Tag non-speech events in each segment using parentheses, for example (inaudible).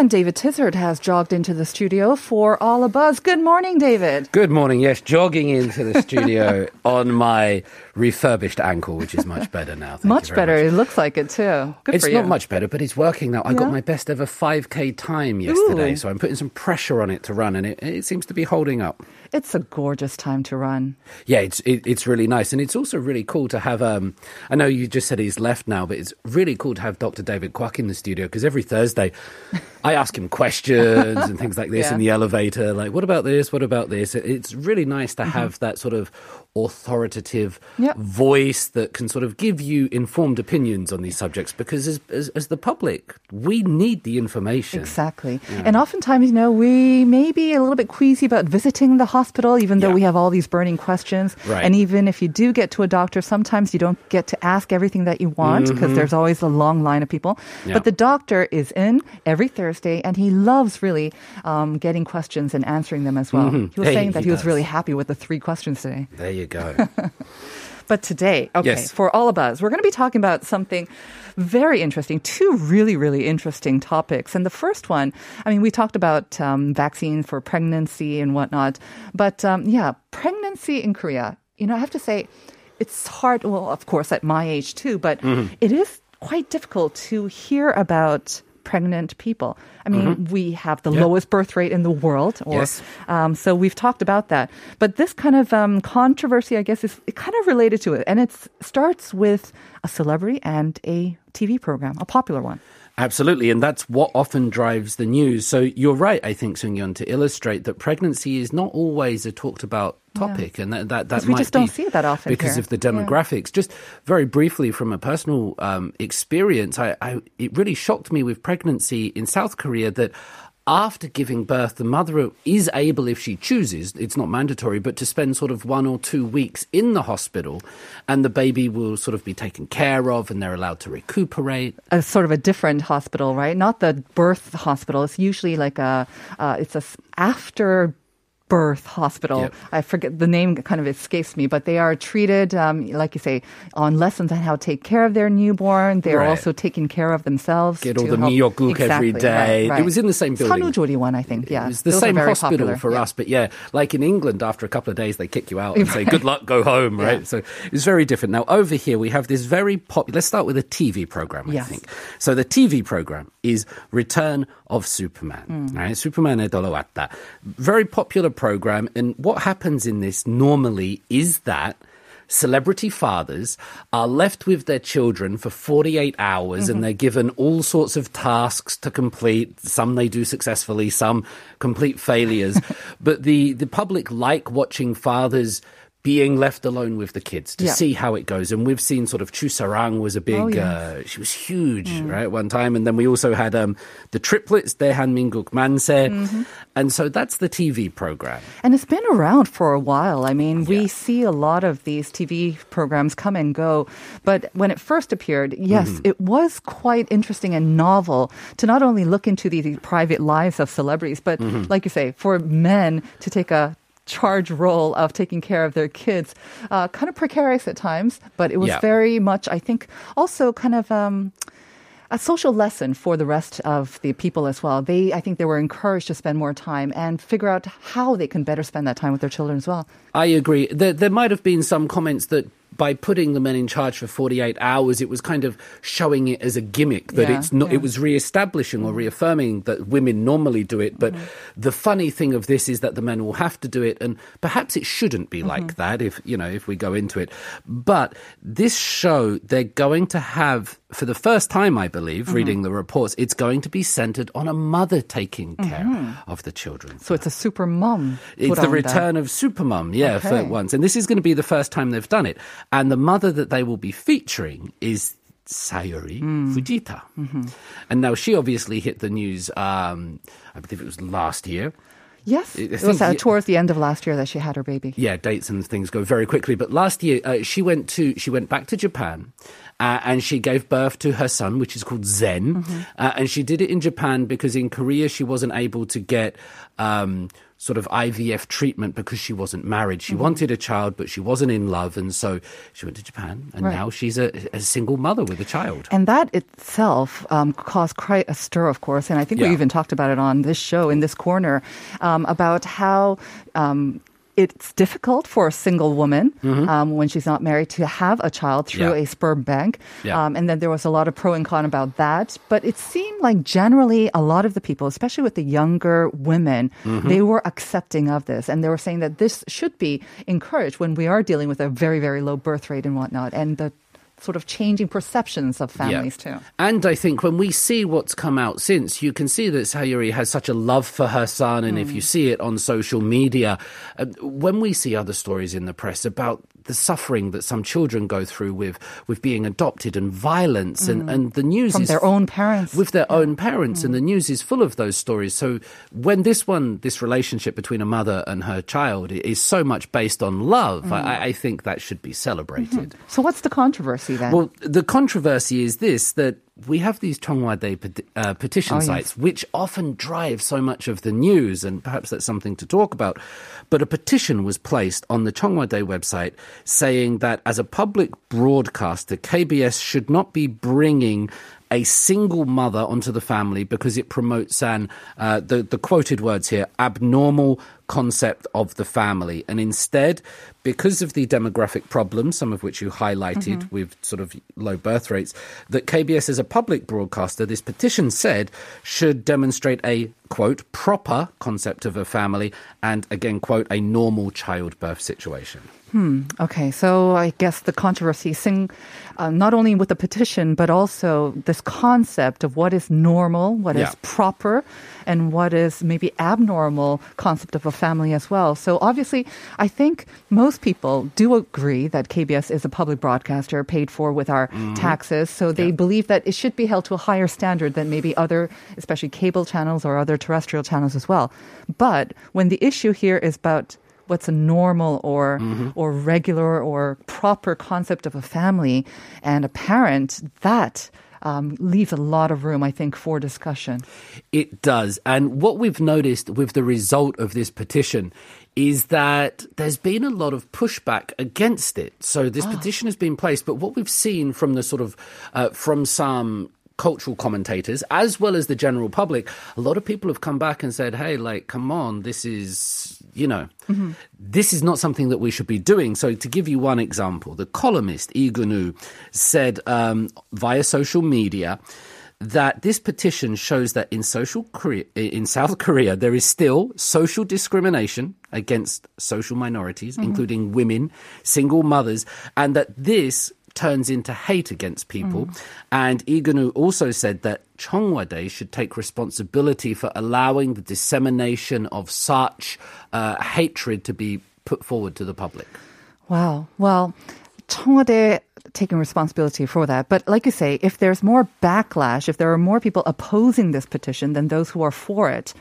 And David Tizard has jogged into the studio for All a Buzz. Good morning, David. Good morning. Yes, jogging into the studio (laughs) on my refurbished ankle, which is much better now. Thank much better. much. It looks like it too. Good It's for you. not much better, but it's working now. I Yeah? got my best ever 5k time yesterday, Ooh. so I'm putting some pressure on it to run, and it, it seems to be holding up. It's a gorgeous time to run. Yeah, it's it, it's really nice, and it's also really cool to have. Um, I know you just said he's left now, but it's really cool to have Dr. David Quack in the studio because every Thursday, I ask him questions and things like this (laughs) Yeah. in the elevator. Like, what about this? What about this? It's really nice to mm-hmm. have that sort of authoritative Mm-hmm. Yep. voice that can sort of give you informed opinions on these subjects. Because as as, as the public, we need the information. Exactly. And oftentimes, you know, we may be a little bit queasy about visiting the hospital, even though Yeah. we have all these burning questions. Right. And even if you do get to a doctor, sometimes you don't get to ask everything that you want because there's always a long line of people. Mm-hmm. Yeah. But the doctor is in every Thursday and he loves really um, getting questions and answering them as well. He was Hey, saying that he he was really happy with the three questions today. There you go. (laughs) But today, okay, Yes. for all of us, we're going to be talking about something very interesting, two really, really interesting topics. And the first one, I mean, we talked about um, vaccine for pregnancy and whatnot, but um, yeah, pregnancy in Korea, you know, I have to say, it's hard, well, of course, at my age too, but Mm-hmm. it is quite difficult to hear about pregnant people. I mean, we have the Mm-hmm. Yeah. lowest birth rate in the world, or Yes. um, so we've talked about that. But this kind of um, controversy, I guess, is kind of related to it. And it starts with a celebrity and a TV program, a popular one. Absolutely, and that's what often drives the news. So you're right, I think, Sung Yeon, to illustrate that pregnancy is not always a talked about topic, and that that, that we might just don't be see that often because here. of the demographics. Just very briefly, from a personal um, experience, I, I it really shocked me with pregnancy in South Korea that. After giving birth, the mother is able, if she chooses, it's not mandatory, but to spend sort of one or two weeks in the hospital, and the baby will sort of be taken care of, and they're allowed to recuperate. A sort of a different hospital, right? Not the birth hospital. It's usually like a, uh, it's a after birth hospital. Yep. I forget the name; kind of escapes me. But they are treated, um, like you say, on lessons on how to take care of their newborn. They are right. also taking care of themselves. Get all the help. exactly, every day. Right, right. It was in the same building. Sanujori one, I think. Yeah, it was the Those same hospital popular. for yeah. us. But yeah, like in England, after a couple of days, they kick you out and say, "Good luck, go home." (laughs) Right. Yeah. So it's very different. Now over here, we have this very popular. Let's start with a TV program. I yes. think so. The TV program is Return of Superman. Mm. Right, Superman e Very popular program. And what happens in this normally is that celebrity fathers are left with their children for 48 hours Mm-hmm. and they're given all sorts of tasks to complete. Some they do successfully, some complete failures. (laughs) but the, the public like watching fathers being left alone with the kids to Yeah. see how it goes. And we've seen sort of Chu Sarang was a big, Oh, yes. uh, she was huge, Mm. right, one time. And then we also had um, the triplets, Daehan Minguk Manse. Mm-hmm. And so that's the TV program. And it's been around for a while. I mean, we see a lot of these TV programs come and go. But when it first appeared, yes, Mm-hmm. it was quite interesting and novel to not only look into the, the private lives of celebrities, but Mm-hmm. like you say, for men to take a charge role of taking care of their kids, uh, kind of precarious at times, but it was Yeah. very much, I think, also kind of. Um, a social lesson for the rest of the people as well. They, I think, they were encouraged to spend more time and figure out how they can better spend that time with their children as well. I agree. There, there might have been some comments that by putting the men in charge for 48 hours, it was kind of showing it as a gimmick that Yeah, it's not, yeah. it was re-establishing or reaffirming that women normally do it. But mm-hmm. the funny thing of this is that the men will have to do it. And perhaps it shouldn't be like mm-hmm. that if, you know, if we go into it. But this show, they're going to have, for the first time, I believe, mm-hmm. reading the reports, it's going to be centered on a mother taking care of the children. So it's a super mom. It's the return of Supermum, yeah, for once. And this is going to be the first time they've done it. And the mother that they will be featuring is Sayuri Hmm. Fujita. Mm-hmm. And now she obviously hit the news, um, I believe it was last year. Yes, I it was uh, towards the end of last year that she had her baby. Yeah, dates and things go very quickly. But last year, uh, she went to she went back to Japan, uh, and she gave birth to her son, which is called Zen. Uh, and she did it in Japan because in Korea she wasn't able to get. Um, Sort of IVF treatment because she wasn't married. She wanted a child, but she wasn't in love, and so she went to Japan. And Right. now she's a, a single mother with a child. And that itself um, caused quite a stir, of course. And I think we even talked about it on this show, in this corner, um, about how. Um, it's difficult for a single woman um, when she's not married to have a child through Mm-hmm. Yeah. a sperm bank. Yeah. Um, and then there was a lot of pro and con about that. But it seemed like generally a lot of the people, especially with the younger women, Mm-hmm. they were accepting of this. And they were saying that this should be encouraged when we are dealing with a very, very low birth rate and whatnot. And the sort of changing perceptions of families too. And I think when we see what's come out since, you can see that Sayuri has such a love for her son. And Mm. if you see it on social media, uh, when we see other stories in the press about the suffering that some children go through with, with being adopted and violence, and, mm. and the news Mm. From is their own parents. with their own parents, and the mm. news is full of those stories. So when this one, this relationship between a mother and her child is so much based on love, I, mm. I think that should be celebrated. Mm-hmm. So what's the controversy then? Well, the controversy is this that we have these Cheong Wa Dae peti- uh, petition Oh, yes. sites, which often drive so much of the news, and perhaps that's something to talk about. But a petition was placed on the Cheong Wa Dae website saying that as a public broadcaster, KBS should not be bringing a single mother onto the family because it promotes an uh, the the quoted words here abnormal concept of the family and instead because of the demographic problems some of which you highlighted with sort of low birth rates that KBS as a public broadcaster this petition said should demonstrate a quote proper concept of a family and again quote a normal childbirth situation Hmm. Okay, so I guess the controversy sing uh, not only with the petition, but also this concept of what is normal, what is Yeah. proper, and what is maybe abnormal concept of a family as well. So obviously, I think most people do agree that KBS is a public broadcaster paid for with our mm-hmm. taxes. So they believe that it should be held to a higher standard than maybe other, especially cable channels or other terrestrial channels as well. But when the issue here is about what's a normal or mm-hmm. or regular or proper concept of a family and a parent that um, leaves a lot of room, I think, for discussion. It does. And what we've noticed with the result of this petition is that there's been a lot of pushback against it. So this petition has been placed, but what we've seen from the sort of uh, from some cultural commentators as well as the general public a lot of people have come back and said hey like come on this is you know this is not something that we should be doing. So to give you one example the columnist igunu said um, via social media that this petition shows that in social Korea, in South Korea, there is still social discrimination against social minorities, including women, single mothers, and that this turns into hate against people. Mm. And Iganu also said that Cheong Wa Dae should take responsibility for allowing the dissemination of such uh, hatred to be put forward to the public. Wow. Well, Cheong Wa Dae taking responsibility for that. But like you say, if there's more backlash, if there are more people opposing this petition than those who are for it,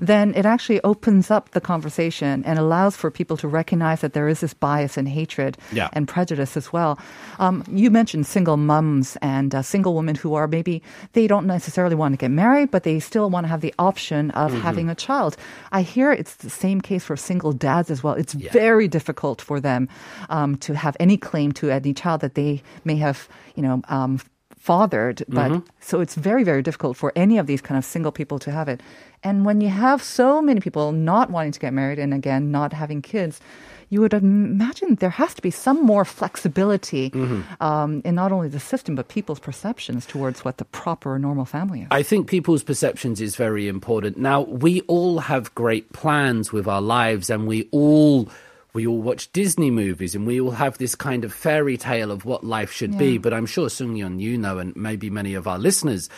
then it actually opens up the conversation and allows for people to recognize that there is this bias and hatred Yeah. and prejudice as well. Um, you mentioned single mums and uh, single women who are maybe they don't necessarily want to get married, but they still want to have the option of having a child. I hear it's the same case for single dads as well. It's very difficult for them um, to have any claim to any child that they may have, you know. Um, fathered but so it's very very difficult for any of these kind of single people to have it and when you have so many people not wanting to get married and again not having kids you would imagine there has to be some more flexibility um, in not only the system but people's perceptions towards what the proper normal family is. I think people's perceptions is very important. Now, we all have great plans with our lives and we all we all watch Disney movies and we all have this kind of fairy tale of what life should be, but I'm sure Sung Yeon you know and maybe many of our listeners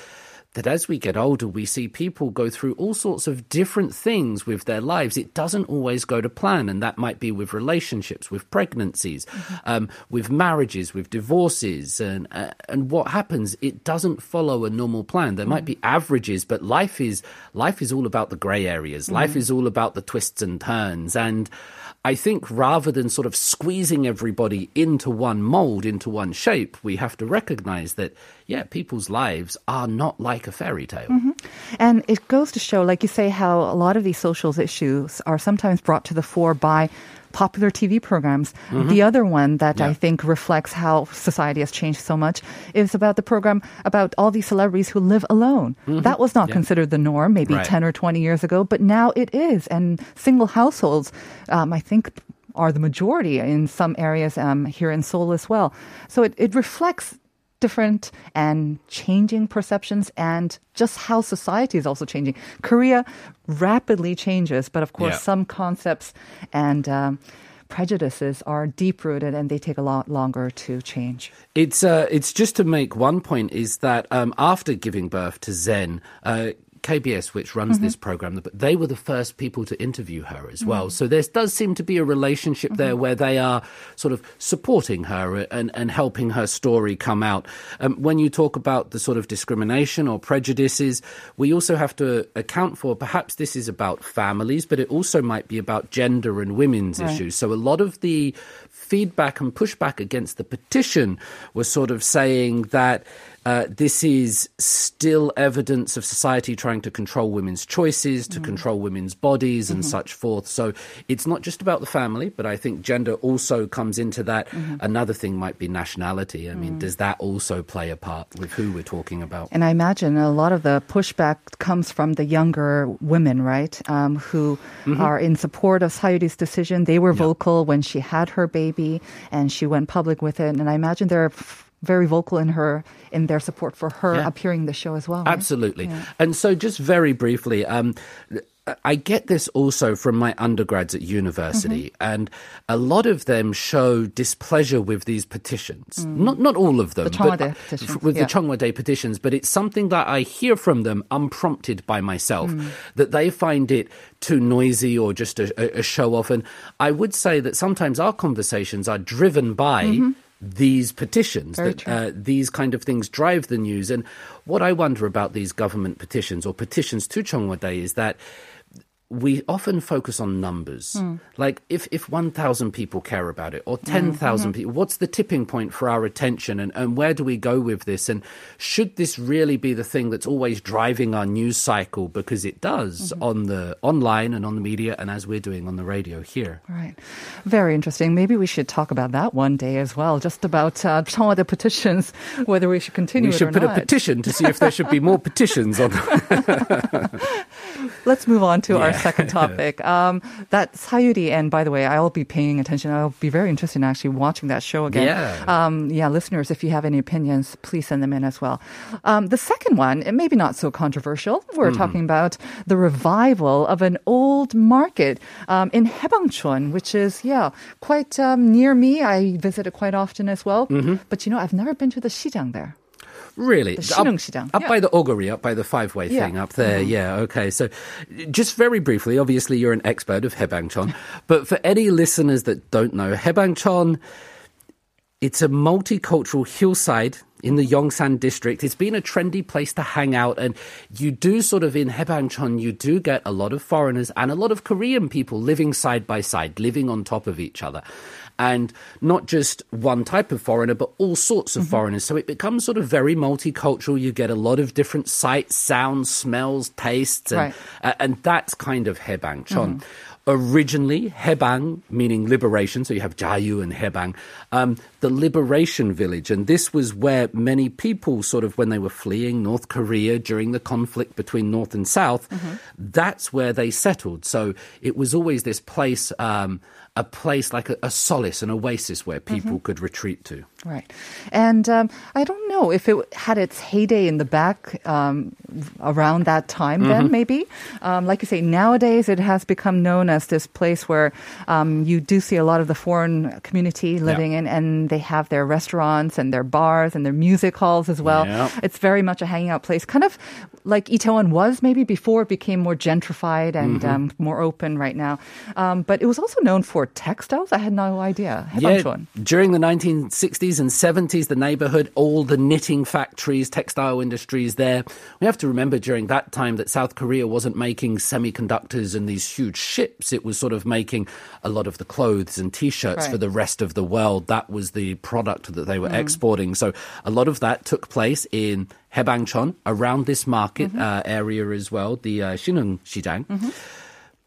that as we get older, we see people go through all sorts of different things with their lives. It doesn't always go to plan, and that might be with relationships, with pregnancies, um, with marriages, with divorces, and uh, and what happens? It doesn't follow a normal plan. There might be averages, but life is life is all about the grey areas. Life is all about the twists and turns, and I think rather than sort of squeezing everybody into one mold, into one shape, we have to recognize that, yeah, people's lives are not like a fairy tale. And it goes to show, like you say, how a lot of these social issues are sometimes brought to the fore by popular TV programs. The other one that I think reflects how society has changed so much is about the program about all these celebrities who live alone. That was not Yeah. considered the norm maybe Right. 10 or 20 years ago, but now it is. And single households, um, I think, are the majority in some areas um, here in Seoul as well. So it, it reflects different and changing perceptions and just how society is also changing. Korea rapidly changes, but of course, Yeah. some concepts and um, prejudices are deep rooted and they take a lot longer to change. It's uh, it's just to make one point is that um, after giving birth to Zen. Uh, KBS, which runs mm-hmm. this program, but they were the first people to interview her as well. Mm-hmm. So there does seem to be a relationship there mm-hmm. where they are sort of supporting her uh, and, and helping her story come out. Um, when you talk about the sort of discrimination or prejudices, we also have to account for perhaps this is about families, but it also might be about gender and women's Right. issues. So a lot of the feedback and pushback against the petition was sort of saying that uh, this is still evidence of society trying to control women's choices, to mm. control women's bodies, and mm-hmm. such forth. So it's not just about the family, but I think gender also comes into that. Mm-hmm. Another thing might be nationality. I mean, mm. does that also play a part with who we're talking about? And I imagine a lot of the pushback comes from the younger women, right? Um, who mm-hmm. are in support of Sayuri's decision. They were vocal when she had her baby and she went public with it. And I imagine they're f- very vocal in her in their support for her Yeah. appearing the show as well. right? Absolutely. And so, just very briefly, um, I get this also from my undergrads at university, Mm-hmm. and a lot of them show displeasure with these petitions. Not not all of them, Mm. The but f- with yeah. the Cheong Wa Dae petitions, but it's something that I hear from them unprompted by myself Mm. that they find it too noisy or just a, a, a show off. And I would say that sometimes our conversations are driven by. These petitions. Very that uh, these kind of things drive the news. And what I wonder about these government petitions or petitions to Cheong Wa Dae is that we often focus on numbers. Hmm. Like if, if 1,000 people care about it or Mm-hmm. 10,000 people, what's the tipping point for our attention and, and where do we go with this? And should this really be the thing that's always driving our news cycle? Because it does Mm-hmm. on the online and on the media and as we're doing on the radio here. Right. Very interesting. Maybe we should talk about that one day as well, just about uh, some of the petitions, (laughs) whether we should continue We should put not. a petition to see if there should be more (laughs) petitions on. (laughs) Let's move on to our Yeah. Second (laughs) topic. Um, that Sayuri, and by the way, I'll be paying attention. I'll be very interested in actually watching that show again. Yeah. Um, yeah, listeners, if you have any opinions, please send them in as well. Um, the second one, maybe not so controversial, we're talking about the revival of an old market um, in Haebangchon, which is, yeah, quite um, near me. I visit it quite often as well. But you know, I've never been to the 시장 there. Really? The up, Sinungs시장, up yeah. by the augury, up by the five way Yeah. Mm-hmm. thing up there. Yeah, okay. So just very briefly, obviously you're an expert of Haebangchon, but for any listeners that don't know, Haebangchon, it's a multicultural hillside in the Yongsan district. It's been a trendy place to hang out, and you do sort of in Haebangchon, you do get a lot of foreigners and a lot of Korean people living side by side, living on top of each other. And not just one type of foreigner, but all sorts of foreigners. So it becomes sort of very multicultural. You get a lot of different sights, sounds, smells, tastes, and, Right. uh, and that's kind of Haebangchon. Originally, Haebang, meaning liberation, so you have Jayu and Haebang, um, the liberation village. And this was where many people, sort of when they were fleeing North Korea during the conflict between North and South, that's where they settled. So it was always this place, um, a place like a, a solace, an oasis where people could retreat to. Right. And um, I don't know if it had its heyday in the back um, around that time, Mm-hmm. then maybe. Um, like you say, nowadays it has become known as this place where um, you do see a lot of the foreign community living in, and and they have their restaurants and their bars and their music halls as well. Yeah. It's very much a hanging out place, kind of like Itaewon was maybe before it became more gentrified and mm-hmm. um, more open right now. Um, but it was also known for textiles. I had no idea. Yeah, during the 1960s and 70s, the neighborhood, all the knitting factories, textile industries there. We have to remember during that time that South Korea wasn't making semiconductors and these huge ships. It was sort of making a lot of the clothes and t-shirts right. for the rest of the world. That was the product that they were mm-hmm. exporting. So a lot of that took place in Haebangchon, around this market uh, area as well, the uh, Shinung Shijang.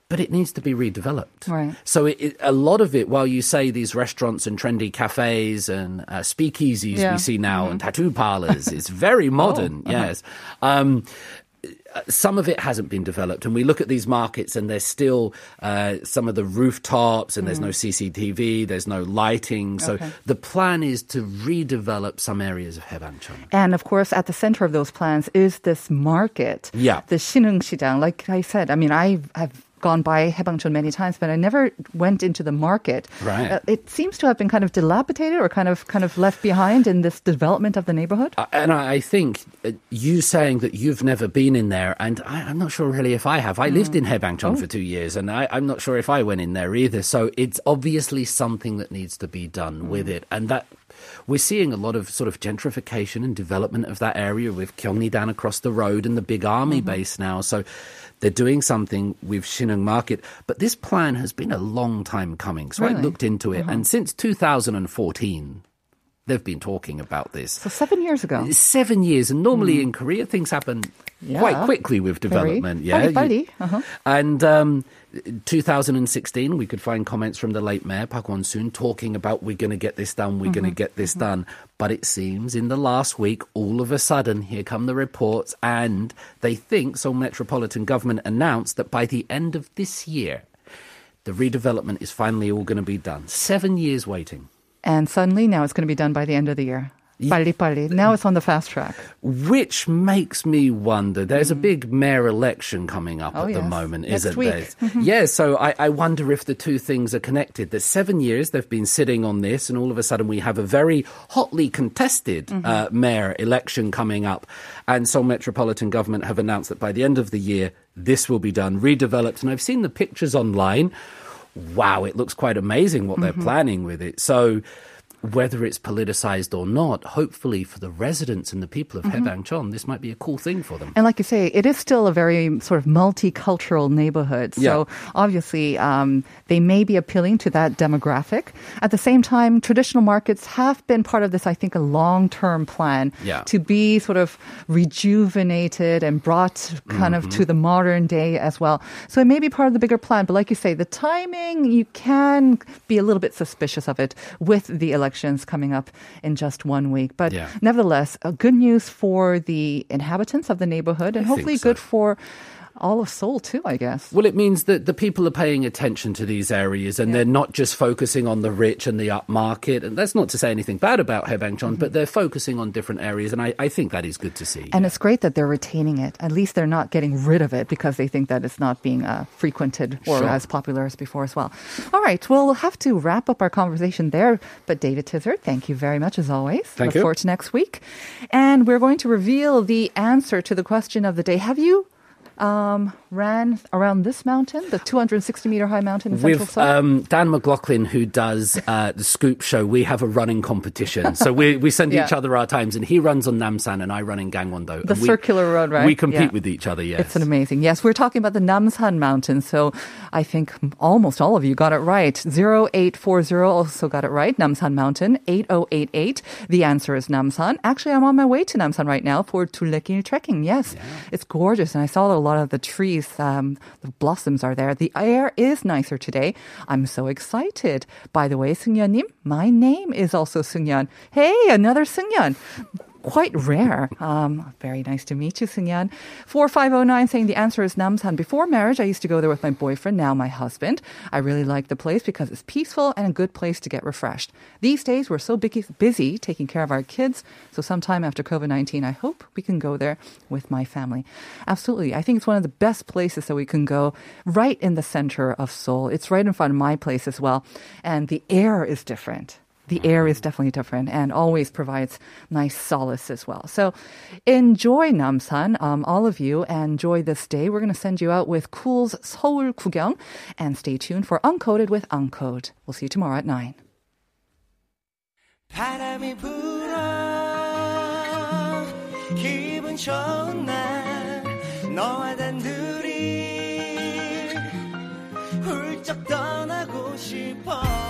But it needs to be redeveloped. Right. So it, it, a lot of it, while you say these restaurants and trendy cafes and uh, speakeasies Yeah. we see now and tattoo parlors, it's (laughs) very modern. Yes. Um, some of it hasn't been developed, and we look at these markets, and there's still uh, some of the rooftops, and there's no CCTV, there's no lighting. So Okay. the plan is to redevelop some areas of Haebangchon. And of course, at the center of those plans is this market. Yeah. The Shinung Like I said, I mean, I have gone by Haebangchon many times, but I never went into the market. Right. Uh, it seems to have been kind of dilapidated or kind of kind of left behind in this development of the neighborhood. Uh, And I think uh, you saying that you've never been in there, and I, I'm not sure really if I have. I lived in Haebangchon for two years, and I, I'm not sure if I went in there either. So it's obviously something that needs to be done with it, and that we're seeing a lot of sort of gentrification and development of that area with Gyeongnidan across the road and the big army base now. So they're doing something with Shinung Market, but this plan has been a long time coming. So I looked into it, uh-huh. and since 2014. They've been talking about this. So seven years ago. Seven years, and normally mm. in Korea things happen yeah. quite quickly with development. Very. Yeah, buddy, buddy. Uh-huh. and. Um, 2016, we could find comments from the late mayor Park Won Soon talking about we're going to get this done, we're mm-hmm. going to get this mm-hmm. done. But it seems in the last week, all of a sudden, here come the reports, and they think Seoul Metropolitan Government announced that by the end of this year, the redevelopment is finally all going to be done. Seven years waiting. And suddenly now it's going to be done by the end of the year. Pali Pali. Now it's on the fast track. Which makes me wonder. There's a mm. big mayor election coming up oh, at yes. the moment, Next isn't week. there? (laughs) Mm-hmm. yeah, so I, I, wonder if the two things are connected. That seven years they've been sitting on this, and all of a sudden we have a very hotly contested mm-hmm. uh, mayor election coming up. And Seoul Metropolitan Government have announced that by the end of the year, this will be done, redeveloped. And I've seen the pictures online Wow, it looks quite amazing what they're mm-hmm. planning with it. So whether it's politicized or not, hopefully for the residents and the people of Haebangchon, this might be a cool thing for them. And like you say, it is still a very sort of multicultural neighborhood. So Yeah. obviously, um, they may be appealing to that demographic. At the same time, traditional markets have been part of this, I think, a long term plan Yeah. to be sort of rejuvenated and brought kind of Mm-hmm. to the modern day as well. So it may be part of the bigger plan. But like you say, the timing, you can be a little bit suspicious of it with the elections coming up in just one week. But Yeah. nevertheless, uh, good news for the inhabitants of the neighborhood and I hopefully so. good for all of Seoul too, I guess. Well, it means that the people are paying attention to these areas and they're not just focusing on the rich and the upmarket. And that's not to say anything bad about Haebangchon, but they're focusing on different areas. And I, I think that is good to see. And it's great that they're retaining it. At least they're not getting rid of it because they think that it's not being uh, frequented or Sure. as popular as before as well. All right, well, we'll have to wrap up our conversation there. But David Tizard, thank you very much as always. Thank Look you. forward to next week. And we're going to reveal the answer to the question of the day. Have you um, ran around this mountain, the 260 meter high mountain in Central With um, Dan McLaughlin, who does uh, the Scoop Show, we have a running competition. So we, we send (laughs) Yeah. each other our times, and he runs on Namsan, and I run in Gangwon-do. The we- circular road, right? We compete Yeah. with each other, yes. It's an amazing. Yes, we're talking about the Namsan Mountain. So I think almost all of you got it right. 0840 also got it right. Namsan Mountain, 8088. The answer is Namsan. Actually, I'm on my way to Namsan right now for Tulekil trekking. Yes, it's gorgeous. And I saw a lot of the trees, um, the blossoms are there. The air is nicer today. I'm so excited. By the way, Seungyeon님, my name is also Seungyeon. Hey, another Seungyeon quite rare. Um, very nice to meet you, Singyan. 4509 saying the answer is Namsan. Before marriage, I used to go there with my boyfriend, now my husband. I really like the place because it's peaceful and a good place to get refreshed. These days, we're so busy, taking care of our kids. So sometime after COVID-19, I hope we can go there with my family. Absolutely. I think it's one of the best places that we can go right in the center of Seoul. It's right in front of my place as well. And the air is different the air is definitely different and always provides nice solace as well. So enjoy Namsan, um, all of you, enjoy this day. We're going to send you out with Cool's Seoul Kugyong and stay tuned for Uncoded with Uncode. We'll see you tomorrow at 9. 싶어